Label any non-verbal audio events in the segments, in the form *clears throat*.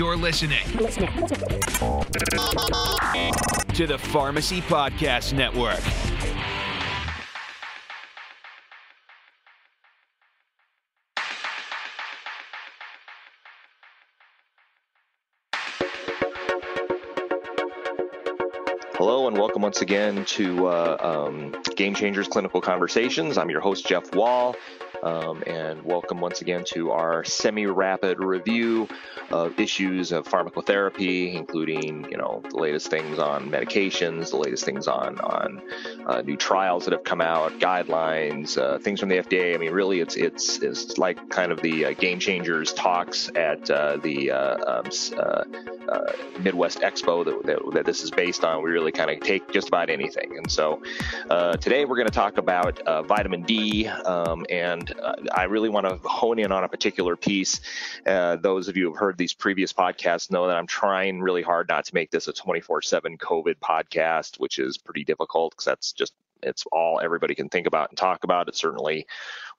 You're listening to the Pharmacy Podcast Network. Hello and welcome once again to uh, um, Game Changers Clinical Conversations. I'm your host, Jeff Wall. Um, and welcome once again to our semi-rapid review of issues of pharmacotherapy, including you know the latest things on medications, the latest things on on uh, new trials that have come out, guidelines, uh, things from the FDA. I mean, really, it's it's it's like kind of the uh, game changers talks at uh, the uh, um, uh, Midwest Expo that, that, that, this is based on. We really kind of take just about anything, and so today we're going to talk about vitamin D um, and uh, I really want to hone in on a particular piece. Uh, those of you who have heard these previous podcasts know that I'm trying really hard not to make this a 24 7 COVID podcast, which is pretty difficult because that's just it's all everybody can think about and talk about. It certainly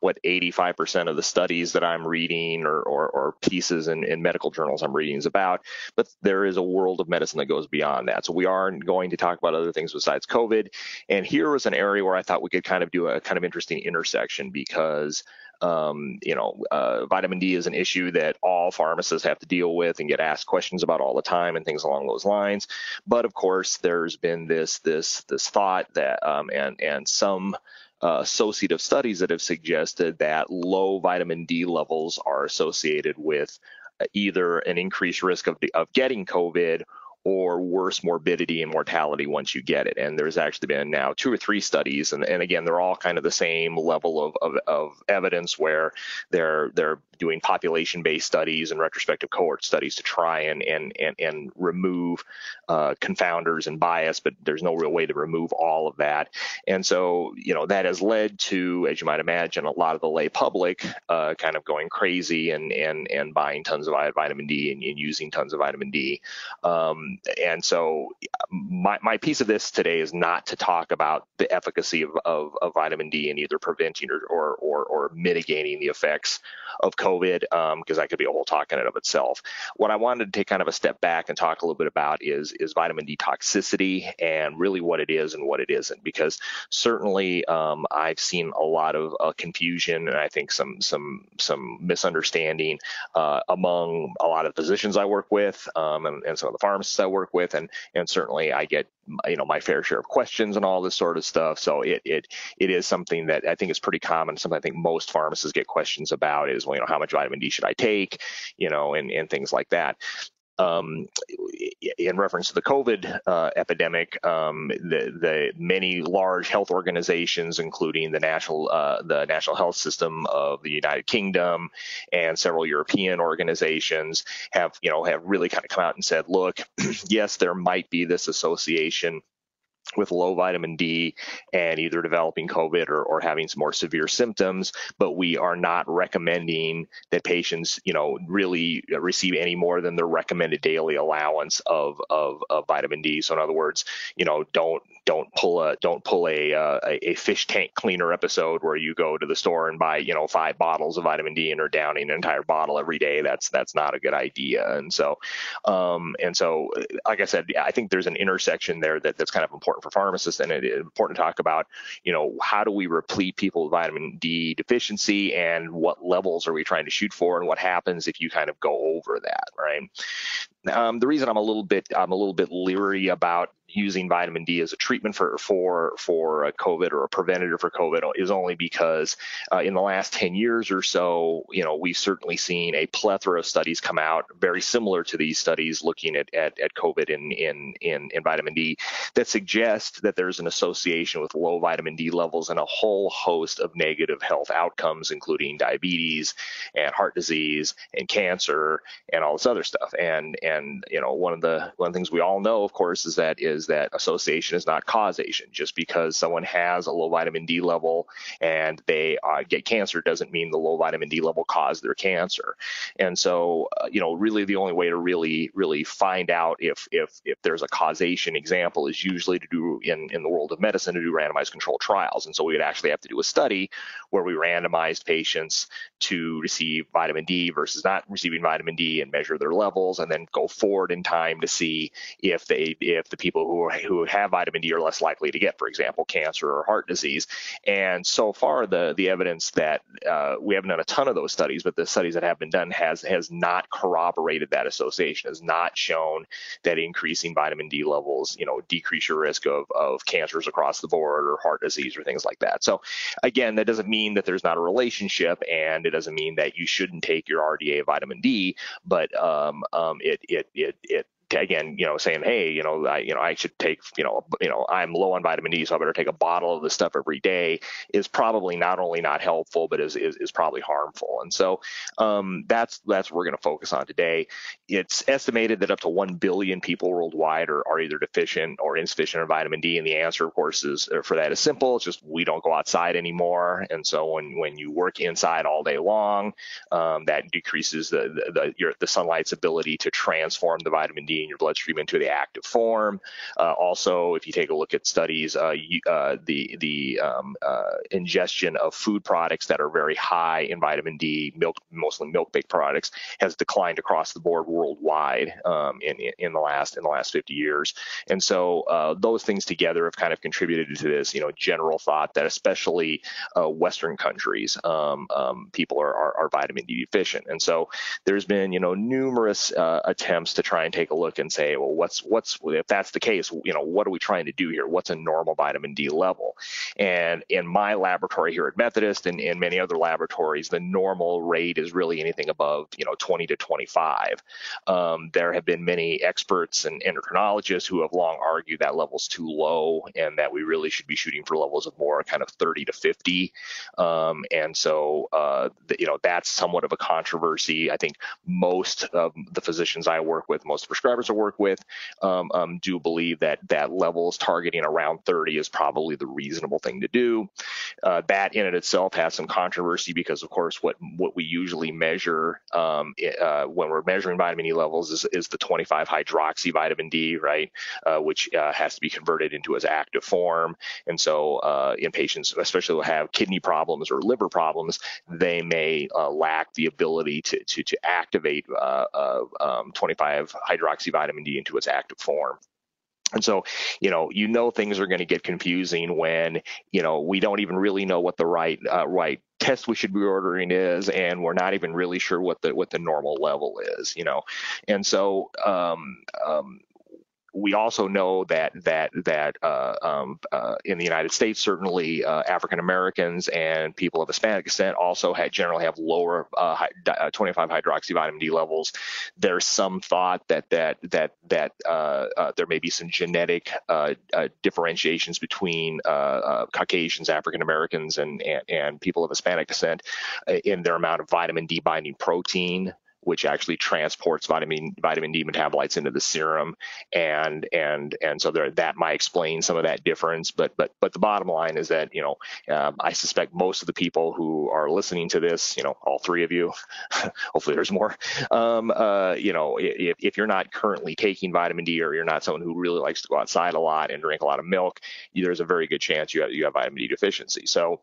what 85% of the studies that I'm reading or, or, or pieces in, in, medical journals I'm reading is about. But there is a world of medicine that goes beyond that. So we are going to talk about other things besides COVID. And here was an area where I thought we could kind of do a kind of interesting intersection because um, you know, uh, vitamin D is an issue that all pharmacists have to deal with and get asked questions about all the time and things along those lines. But of course, there's been this this this thought that um, and and some uh, associative studies that have suggested that low vitamin D levels are associated with either an increased risk of, of getting COVID or worse morbidity and mortality once you get it. And there's actually been now two or three studies, and, and again, they're all kind of the same level of, of, of evidence where they're they're doing population-based studies and retrospective cohort studies to try and and and, and remove uh, confounders and bias, but there's no real way to remove all of that. And so, you know, that has led to, as you might imagine, a lot of the lay public uh, kind of going crazy and and and buying tons of vitamin D and, and using tons of vitamin D. Um, and so, my my piece of this today is not to talk about the efficacy of, of, of vitamin D in either preventing or, or or, or mitigating the effects of COVID, because um, that could be a whole talk in and of itself. What I wanted to take kind of a step back and talk a little bit about is is vitamin D toxicity and really what it is and what it isn't, because certainly um, I've seen a lot of uh, confusion and I think some some some misunderstanding uh, among a lot of physicians I work with um, and, and some of the pharmacists I work with, and and certainly I get you know my fair share of questions and all this sort of stuff. So it it it is something that I think is pretty common. Something I think most pharmacists get questions about is well, you know, how much vitamin D should I take, you know, and and things like that. Um, in reference to the COVID uh, epidemic, um, the, the, many large health organizations, including the national uh, the National Health System of the United Kingdom and several European organizations, have you know have really kind of come out and said, look, *clears throat* yes, there might be this association with low vitamin D and either developing COVID or, or having some more severe symptoms, but we are not recommending that patients, you know, really receive any more than their recommended daily allowance of, of, of vitamin D. So in other words, you know, don't don't pull a don't pull a, uh, a fish tank cleaner episode where you go to the store and buy you know five bottles of vitamin D and are downing an entire bottle every day. That's that's not a good idea. And so um, and so like I said, I think there's an intersection there that that's kind of important important for pharmacists and it is important to talk about, you know, how do we replete people with vitamin D deficiency and what levels are we trying to shoot for and what happens if you kind of go over that, right? Um, the reason I'm a little bit I'm a little bit leery about using vitamin D as a treatment for for for a COVID or a preventative for COVID is only because uh, in the last 10 years or so, you know, we've certainly seen a plethora of studies come out very similar to these studies looking at at, at COVID in, in in in vitamin D that suggest that there's an association with low vitamin D levels and a whole host of negative health outcomes, including diabetes and heart disease and cancer and all this other stuff. And and you know, one of the one of the things we all know, of course, is that is is that association is not causation. Just because someone has a low vitamin D level and they uh, get cancer doesn't mean the low vitamin D level caused their cancer. And so, uh, you know, really the only way to really, really find out if if if there's a causation example is usually to do in in the world of medicine to do randomized controlled trials. And so we would actually have to do a study where we randomized patients to receive vitamin D versus not receiving vitamin D and measure their levels, and then go forward in time to see if they if the people who who have vitamin D are less likely to get, for example, cancer or heart disease. And so far, the the evidence that uh, we haven't done a ton of those studies, but the studies that have been done has has not corroborated that association, has not shown that increasing vitamin D levels, you know, decrease your risk of of cancers across the board or heart disease or things like that. So again, that doesn't mean that there's not a relationship, and it doesn't mean that you shouldn't take your RDA vitamin D, but um, um, it it it it again, you know, saying, hey, you know, I, you know, I should take, you know, you know, I'm low on vitamin D, so I better take a bottle of this stuff every day, is probably not only not helpful, but is is, is probably harmful. And so um, that's that's what we're going to focus on today. It's estimated that up to one billion people worldwide are, are either deficient or insufficient in vitamin D, and the answer, of course, is uh, for that is simple. It's just we don't go outside anymore, and so when when you work inside all day long, um, that decreases the the the, your, the sunlight's ability to transform the vitamin D in your bloodstream into the active form. Uh, also, if you take a look at studies, uh, you, uh, the the um, uh, ingestion of food products that are very high in vitamin D, milk, mostly milk-based products, has declined across the board worldwide um, in in the last in the last 50 years. And so uh, those things together have kind of contributed to this, you know, general thought that especially uh, Western countries, um, um, people are, are, are, vitamin D deficient. And so there's been, you know, numerous attempts to try and take a look look and say, well, what's what's if that's the case, you know, what are we trying to do here? What's a normal vitamin D level? And in my laboratory here at Methodist and in many other laboratories, the normal rate is really anything above, you know, 20 to 25. Um, there have been many experts and endocrinologists who have long argued that level's too low and that we really should be shooting for levels of more kind of 30 to 50. Um, and so, uh, you know, that's somewhat of a controversy. I think most of the physicians I work with, most prescribers prescribers I work with um, um, do believe that that levels targeting around 30 is probably the reasonable thing to do. Uh, that in it itself has some controversy because, of course, what what we usually measure um, uh, when we're measuring vitamin D levels is, is the 25 hydroxy vitamin D, right, uh, which uh, has to be converted into its active form. And so, uh, in patients, especially who have kidney problems or liver problems, they may uh, lack the ability to to, to activate um, 25 hydroxy vitamin D into its active form. And so, you know, you know things are going to get confusing when, you know, we don't even really know what the right uh, right test we should be ordering is, and we're not even really sure what the what the normal level is, you know. And so, um, um, we also know that that that uh, um, uh, in the United States, certainly uh, African Americans and people of Hispanic descent also had, generally have lower uh, uh, 25 hydroxy vitamin D levels. There's some thought that that that that there may be some genetic differentiations between Caucasians, African Americans, and, and and people of Hispanic descent in their amount of vitamin D binding protein which actually transports vitamin vitamin D metabolites into the serum, and and and so there, that might explain some of that difference. But but but the bottom line is that you know um, I suspect most of the people who are listening to this, you know, all three of you, *laughs* hopefully there's more, um, uh, you know, if, if you're not currently taking vitamin D or you're not someone who really likes to go outside a lot and drink a lot of milk, there's a very good chance you have you have vitamin D deficiency. So,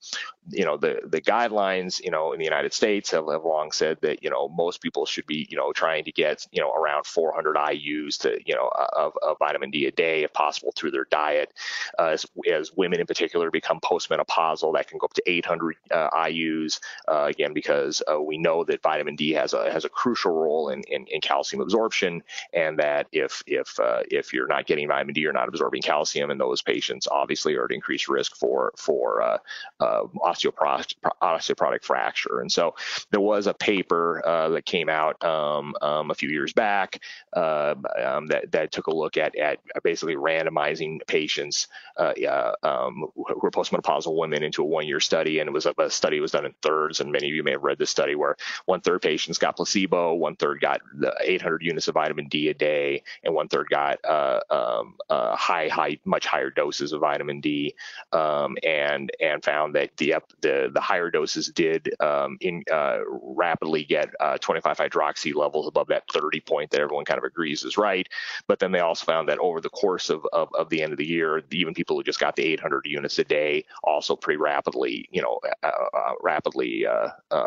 you know, the the guidelines, you know, in the United States have, have long said that you know most people should be, you know, trying to get, you know, around 400 IU's to, you know, of, of vitamin D a day if possible through their diet. Uh, as, as, women in particular become postmenopausal, that can go up to 800 uh, IU's. Uh, again, because uh, we know that vitamin D has a has a crucial role in, in, in calcium absorption, and that if if uh, if you're not getting vitamin D, you're not absorbing calcium, and those patients obviously are at increased risk for for uh, osteoporotic fracture. And so there was a paper that came out out um, um, a few years back uh, um, that, that took a look at, at basically randomizing patients uh, um, who are postmenopausal women into a one-year study, and it was a, a, study was done in thirds, and many of you may have read this study where one third patients got placebo, one third got the 800 units of vitamin D a day, and one third got uh, um, uh, high, high, much higher doses of vitamin D, um, and and found that the the the higher doses did in uh, rapidly get uh, 25 hydroxy levels above that 30 point that everyone kind of agrees is right. But then they also found that over the course of, of, of the end of the year, even people who just got the 800 units a day also pretty rapidly, you know, uh, uh, rapidly uh, uh,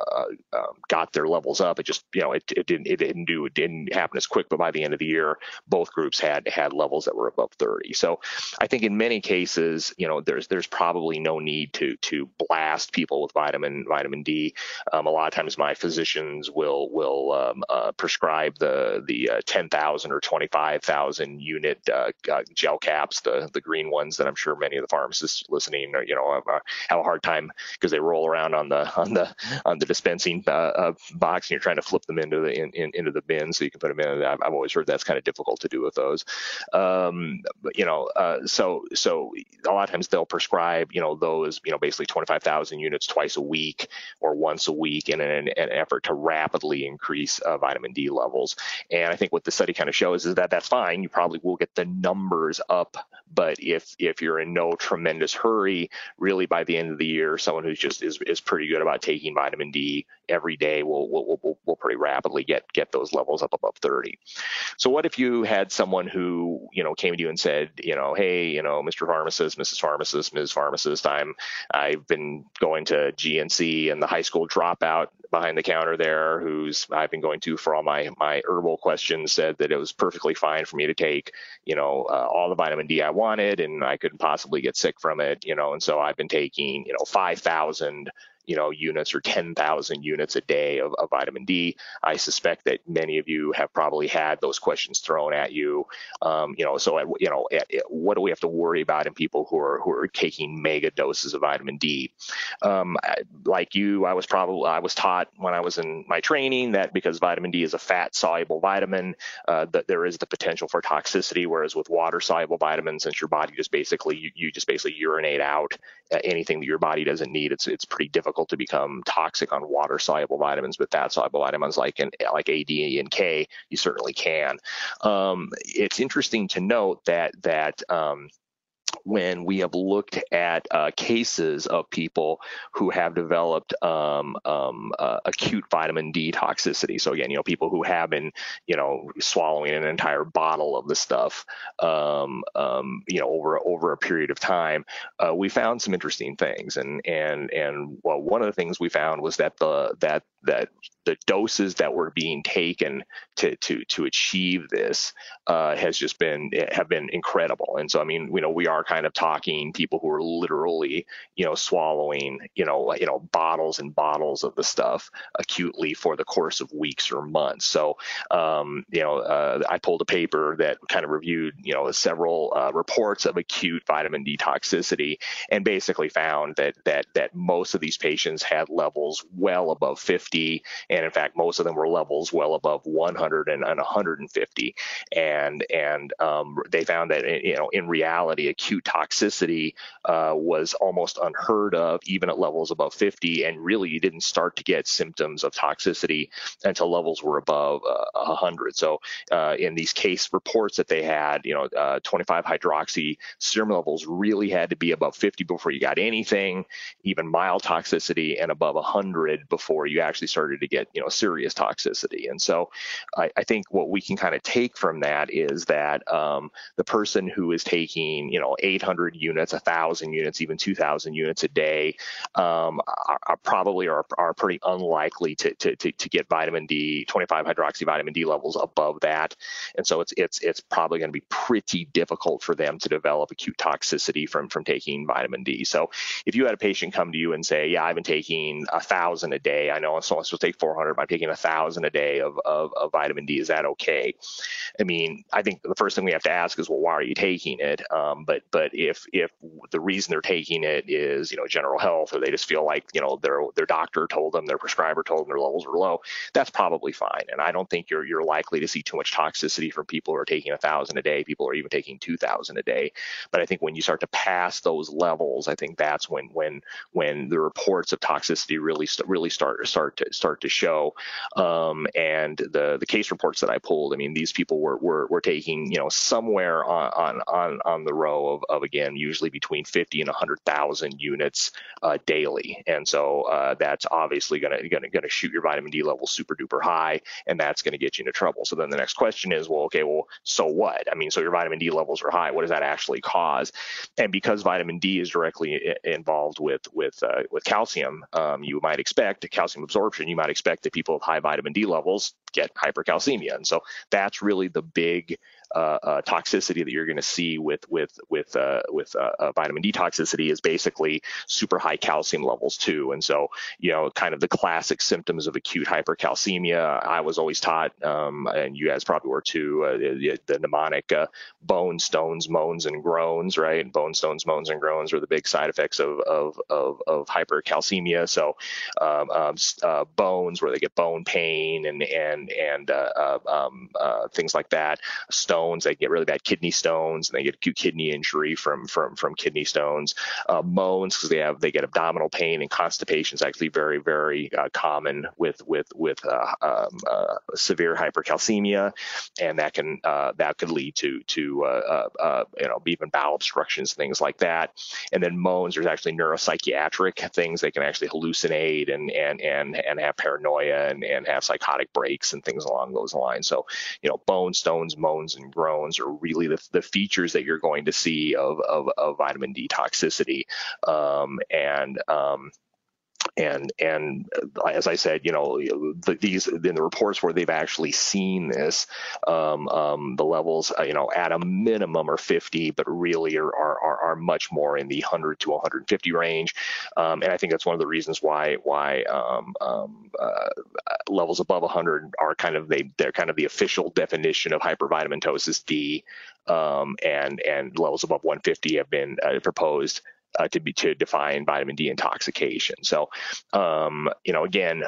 um, got their levels up. It just, you know, it, it didn't it didn't do it didn't happen as quick, but by the end of the year, both groups had had levels that were above 30. So I think in many cases, you know, there's there's probably no need to to blast people with vitamin vitamin D. Um, a lot of times my physicians will will um, uh, prescribe the the uh, 10,000 or 25,000 unit uh, uh, gel caps, the the green ones that I'm sure many of the pharmacists listening, you know, have, uh, have a hard time because they roll around on the on the on the dispensing uh, box and you're trying to flip them into the in, in, into the bin so you can put them in. I've, I've always heard that's kind of difficult to do with those. Um, but, you know, so so a lot of times they'll prescribe you know those you know basically 25,000 units twice a week or once a week in an, an effort to rapidly increase uh, vitamin D levels. And I think what the study kind of shows is that that's fine. You probably will get the numbers up, but if if you're in no tremendous hurry, really by the end of the year, someone who's just is, is pretty good about taking vitamin D every day will will, will, will pretty rapidly get get those levels up above 30. So what if you had someone who you know came to you and said, you know, hey, you know, Mr. Pharmacist, Mrs. Pharmacist, Ms. Pharmacist, I'm I've been going to GNC and the high school dropout behind the counter there who's I've been going to for all my my herbal questions said that it was perfectly fine for me to take you know uh, all the vitamin D I wanted and I couldn't possibly get sick from it you know and so I've been taking you know 5,000 you know units or 10,000 units a day of, of, vitamin D. I suspect that many of you have probably had those questions thrown at you. Um, you know, so you know, what do we have to worry about in people who are who are taking mega doses of vitamin D? Um, like you, I was probably I was taught when I was in my training that because vitamin D is a fat soluble vitamin, uh, that there is the potential for toxicity. Whereas with water soluble vitamins, since your body just basically you, you just basically urinate out uh, anything that your body doesn't need, it's it's pretty difficult difficult to become toxic on water soluble vitamins, but fat soluble vitamins like in, like A, D, and K, you certainly can. Um, it's interesting to note that that um, when we have looked at uh, cases of people who have developed um, um, uh, acute vitamin D toxicity. So again, you know, people who have been, you know, swallowing an entire bottle of the stuff, um, um you know, over over a period of time, uh, we found some interesting things. And and and well, one of the things we found was that the that that the doses that were being taken to to to achieve this uh, has just been have been incredible. And so I mean, you know, we are kind of talking people who are literally, you know, swallowing, you know, you know, bottles and bottles of the stuff acutely for the course of weeks or months. So, um, you know, uh, I pulled a paper that kind of reviewed, you know, several uh, reports of acute vitamin D toxicity, and basically found that that that most of these patients had levels well above 50 and in fact most of them were levels well above 100 and, and 150 and and um, they found that you know in reality acute toxicity uh, was almost unheard of even at levels above 50 and really you didn't start to get symptoms of toxicity until levels were above uh, 100 so uh, in these case reports that they had you know uh, 25 hydroxy serum levels really had to be above 50 before you got anything even mild toxicity and above 100 before you actually started to get get you know serious toxicity. And so I, I think what we can kind of take from that is that um, the person who is taking you know 800 units, 1,000 units, even 2,000 units a day um, are, are, probably are, are pretty unlikely to, to, to, to get vitamin D, 25 hydroxy vitamin D levels above that. And so it's it's it's probably going to be pretty difficult for them to develop acute toxicity from from taking vitamin D. So if you had a patient come to you and say, yeah, I've been taking a thousand a day, I know I'm supposed to take 400, I'm taking a thousand a day of, of, of, vitamin D. Is that okay? I mean, mean, I think the first thing we have to ask is, well, why are you taking it? Um, but but if if the reason they're taking it is you know general health, or they just feel like you know their their doctor told them, their prescriber told them their levels are low, that's probably fine. And I don't think you're you're likely to see too much toxicity from people who are taking a thousand a day. People are even taking two thousand a day. But I think when you start to pass those levels, I think that's when when when the reports of toxicity really really start start to start to show. Um, and the the case reports that I pulled, I mean, these people were were, were taking you know somewhere on on on, on the row of, of again usually between 50 and 100,000 units uh, daily, and so uh, that's obviously going to going to shoot your vitamin D level super duper high, and that's going to get you into trouble. So then the next question is, well, okay, well, so what? I mean, so your vitamin D levels are high. What does that actually cause? And because vitamin D is directly involved with with uh, with calcium, um, you might expect calcium absorption. You might expect that people with high vitamin D levels get hypercalcemia, and so that's really the big uh, uh, toxicity that you're going to see with with with uh, with uh, uh, vitamin D toxicity is basically super high calcium levels too. And so, you know, kind of the classic symptoms of acute hypercalcemia. I was always taught, um, and you guys probably were too, uh, the, the, mnemonic bone, stones, moans, and groans, right? Bone, stones, moans, and groans are the big side effects of of of, of hypercalcemia. So, um, um, bones where they get bone pain and and and um, things like that. Stones stones. They get really bad kidney stones, and they get acute kidney injury from from from kidney stones. Uh, moans because they have they get abdominal pain and constipation is actually very very uh, common with with with uh, um, uh, severe hypercalcemia, and that can uh, that could lead to to uh, you know even bowel obstructions things like that. And then moans there's actually neuropsychiatric things they can actually hallucinate and and and and have paranoia and and have psychotic breaks and things along those lines. So you know bone stones moans and groans are really the, the features that you're going to see of, of, of vitamin D toxicity. Um, and um, and and uh, as I said, you know, the, these in the reports where they've actually seen this, um, um, the levels, uh, you know, at a minimum are 50, but really are are, are much more in the 100 to 150 range. Um, and I think that's one of the reasons why why um, um, uh, levels above 100 are kind of they they're kind of the official definition of hypervitaminosis D, um, and and levels above 150 have been uh, proposed uh, to be to define vitamin D intoxication. So, um, you know, again,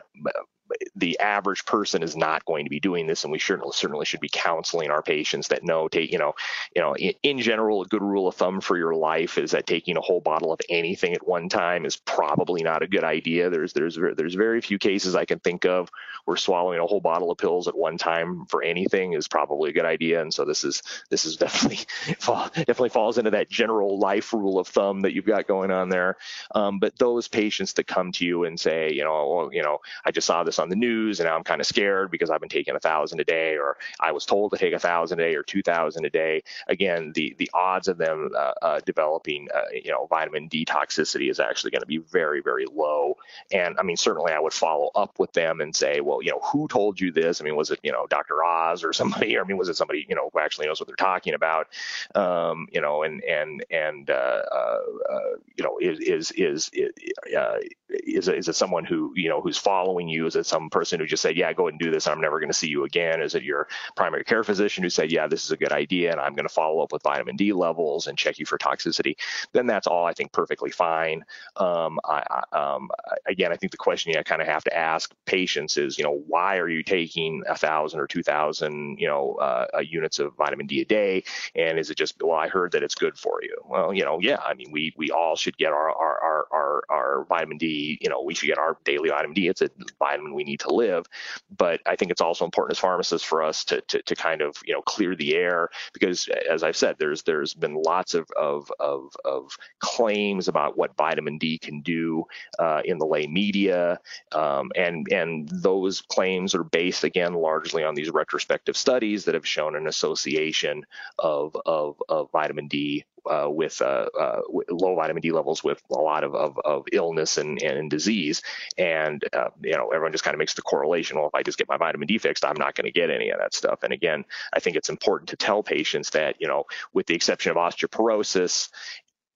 the average person is not going to be doing this, and we certainly certainly should be counseling our patients that know take you know you know in, in, general a good rule of thumb for your life is that taking a whole bottle of anything at one time is probably not a good idea. There's there's there's very few cases I can think of where swallowing a whole bottle of pills at one time for anything is probably a good idea, and so this is this is definitely *laughs* definitely falls into that general life rule of thumb that you've got going on there. Um, but those patients that come to you and say you know well, you know I just saw this on the news and now I'm kind of scared because I've been taking a thousand a day or I was told to take a thousand a day or two thousand a day. Again, the the odds of them uh, uh, developing uh, you know vitamin D toxicity is actually going to be very very low. And I mean certainly I would follow up with them and say, well, you know, who told you this? I mean, was it you know Dr. Oz or *laughs* somebody? Or, I mean, was it somebody you know who actually knows what they're talking about? Um, you know, and and and uh, uh, uh, you know is is is is, is it someone who you know who's following you? Is it some person who just said, yeah, go ahead and do this, I'm never going to see you again? Is it your primary care physician who said, yeah, this is a good idea, and I'm going to follow up with vitamin D levels and check you for toxicity? Then that's all I think perfectly fine. Um, I, um, again, I think the question you kind of have to ask patients is, you know, why are you taking a thousand or two thousand, you know, uh, uh, units of vitamin D a day? And is it just, well, I heard that it's good for you? Well, you know, yeah, I mean, we we all should get our our our our, our vitamin D. You know, we should get our daily vitamin D. It's a vitamin we need to live. But I think it's also important as pharmacists for us to, to, to kind of you know clear the air because as I've said, there's there's been lots of of of, of claims about what vitamin D can do uh, in the lay media, um, and and those claims are based again largely on these retrospective studies that have shown an association of of, of vitamin D uh, with, uh, uh, low vitamin D levels with a lot of, of, of illness and, and disease. And, uh, you know, everyone just kind of makes the correlation. Well, if I just get my vitamin D fixed, I'm not going to get any of that stuff. And again, I think it's important to tell patients that, you know, with the exception of osteoporosis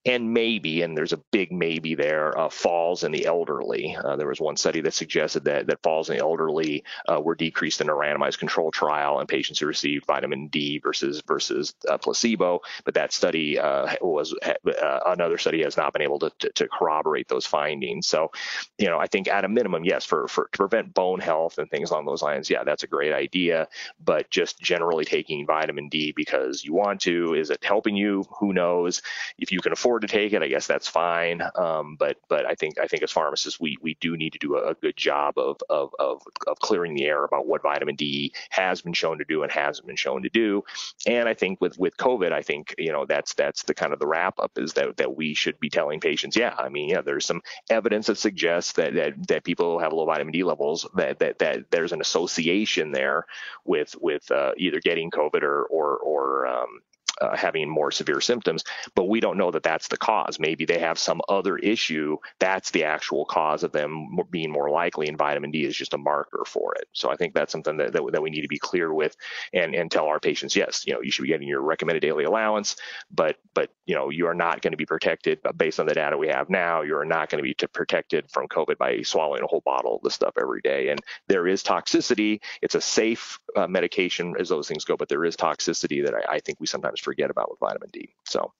and maybe, and there's a big maybe there, uh, falls in the elderly. Uh, there was one study that suggested that, that falls in the elderly uh, were decreased in a randomized control trial in patients who received vitamin D versus versus uh, placebo. But that study uh, was uh, another study has not been able to, to, to, corroborate those findings. So, you know, I think at a minimum, yes, for, for to prevent bone health and things along those lines, yeah, that's a great idea. But just generally taking vitamin D because you want to, is it helping you? Who knows? If you can afford afford to take it, I guess that's fine. Um, but but I think I think as pharmacists, we we do need to do a, good job of, of of of clearing the air about what vitamin D has been shown to do and hasn't been shown to do. And I think with with COVID, I think you know that's that's the kind of the wrap up is that that we should be telling patients, yeah, I mean, yeah, there's some evidence that suggests that that, that people have low vitamin D levels that that that there's an association there with with uh, either getting COVID or or or um, uh, having more severe symptoms, but we don't know that that's the cause. Maybe they have some other issue that's the actual cause of them being more likely, and vitamin D is just a marker for it. So I think that's something that, that, that we need to be clear with and, and tell our patients, yes, you know, you should be getting your recommended daily allowance, but but you know, you are not going to be protected based on the data we have now. You are not going to be protected from COVID by swallowing a whole bottle of this stuff every day. And there is toxicity. It's a safe uh, medication as those things go, but there is toxicity that I, I think we sometimes forget about with vitamin D. So,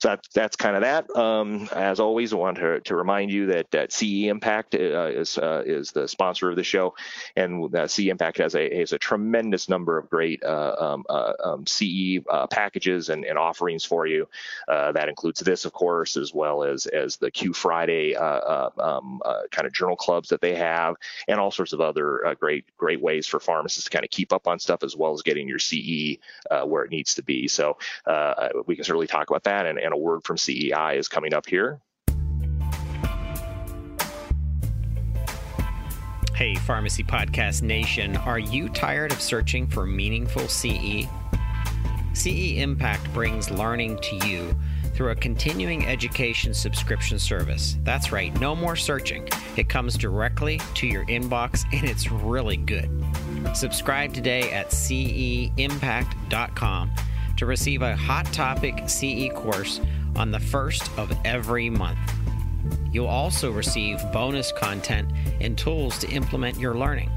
so that, that's kind of that. Um, as always, I want to, to remind you that, that CE Impact uh, is uh, is the sponsor of the show, and uh, CE Impact has a has a tremendous number of great uh, um, uh, um, CE uh, packages and, and, offerings for you. that includes this, of course, as well as as the Q Friday um, kind of journal clubs that they have, and all sorts of other great great ways for pharmacists to kind of keep up on stuff as well as getting your CE where it needs to be. So uh, we can certainly talk about that. And, and a word from CEI is coming up here. Hey, Pharmacy Podcast Nation, are you tired of searching for meaningful CE? CE Impact brings learning to you through a continuing education subscription service. That's right, no more searching. It comes directly to your inbox and it's really good. Subscribe today at ceimpact.com to receive a Hot Topic CE course on the first of every month. You'll also receive bonus content and tools to implement your learning.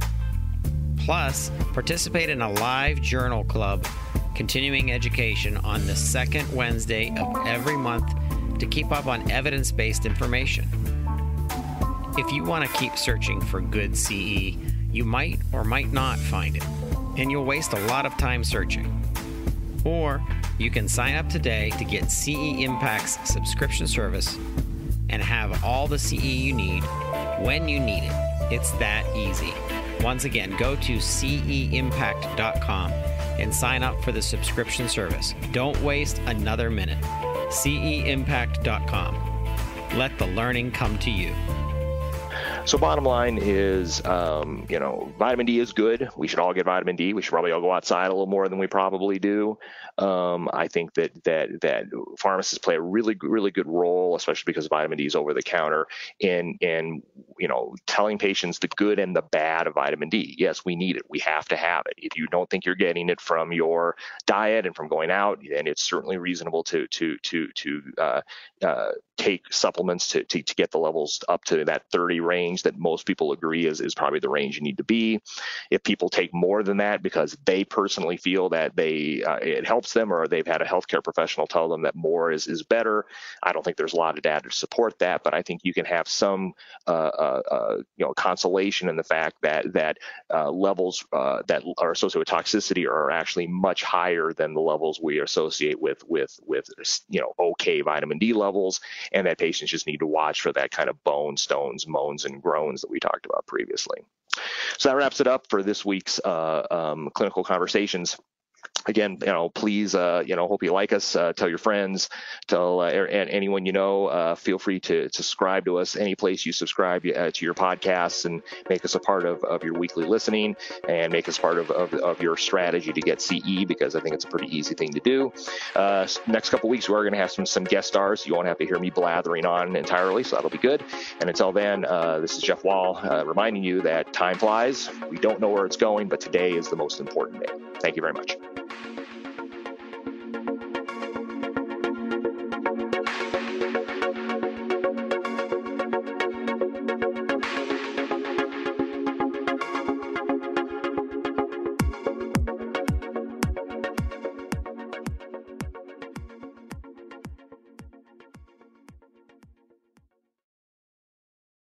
Plus, participate in a live journal club continuing education on the second Wednesday of every month to keep up on evidence based information. If you want to keep searching for good CE, you might or might not find it, and you'll waste a lot of time searching. Or you can sign up today to get CE Impact's subscription service and have all the CE you need when you need it. It's that easy. Once again, go to ceimpact.com and sign up for the subscription service. Don't waste another minute. ceimpact.com. Let the learning come to you. So bottom line is, um, you know, vitamin D is good. We should all get vitamin D. We should probably all go outside a little more than we probably do. Um, I think that that that pharmacists play a really really good role, especially because vitamin D is over the counter, in in you know telling patients the good and the bad of vitamin D. Yes, we need it. We have to have it. If you don't think you're getting it from your diet and from going out, then it's certainly reasonable to to to to uh, uh, take supplements to, to, to get the levels up to that 30 range that most people agree is, is probably the range you need to be. If people take more than that because they personally feel that they uh, it helps them or they've had a healthcare professional tell them that more is, is better, I don't think there's a lot of data to support that, but I think you can have some uh, uh, uh you know consolation in the fact that that uh, levels uh, that are associated with toxicity are actually much higher than the levels we associate with with with you know okay vitamin D levels and that patients just need to watch for that kind of bone, stones, moans, and groans that we talked about previously. So that wraps it up for this week's uh, um, clinical conversations again, you know, please, uh, you know, hope you like us. Uh, tell your friends, tell uh, and anyone you know. Uh, feel free to, to subscribe to us any place you subscribe uh, to your podcasts and make us a part of, of your weekly listening and make us part of, of, of your strategy to get CE because I think it's a pretty easy thing to do. Uh, next couple weeks, we're going to have some some guest stars. You won't have to hear me blathering on entirely, so that'll be good. And until then, this is Jeff Wall reminding you that time flies. We don't know where it's going, but today is the most important day. Thank you very much.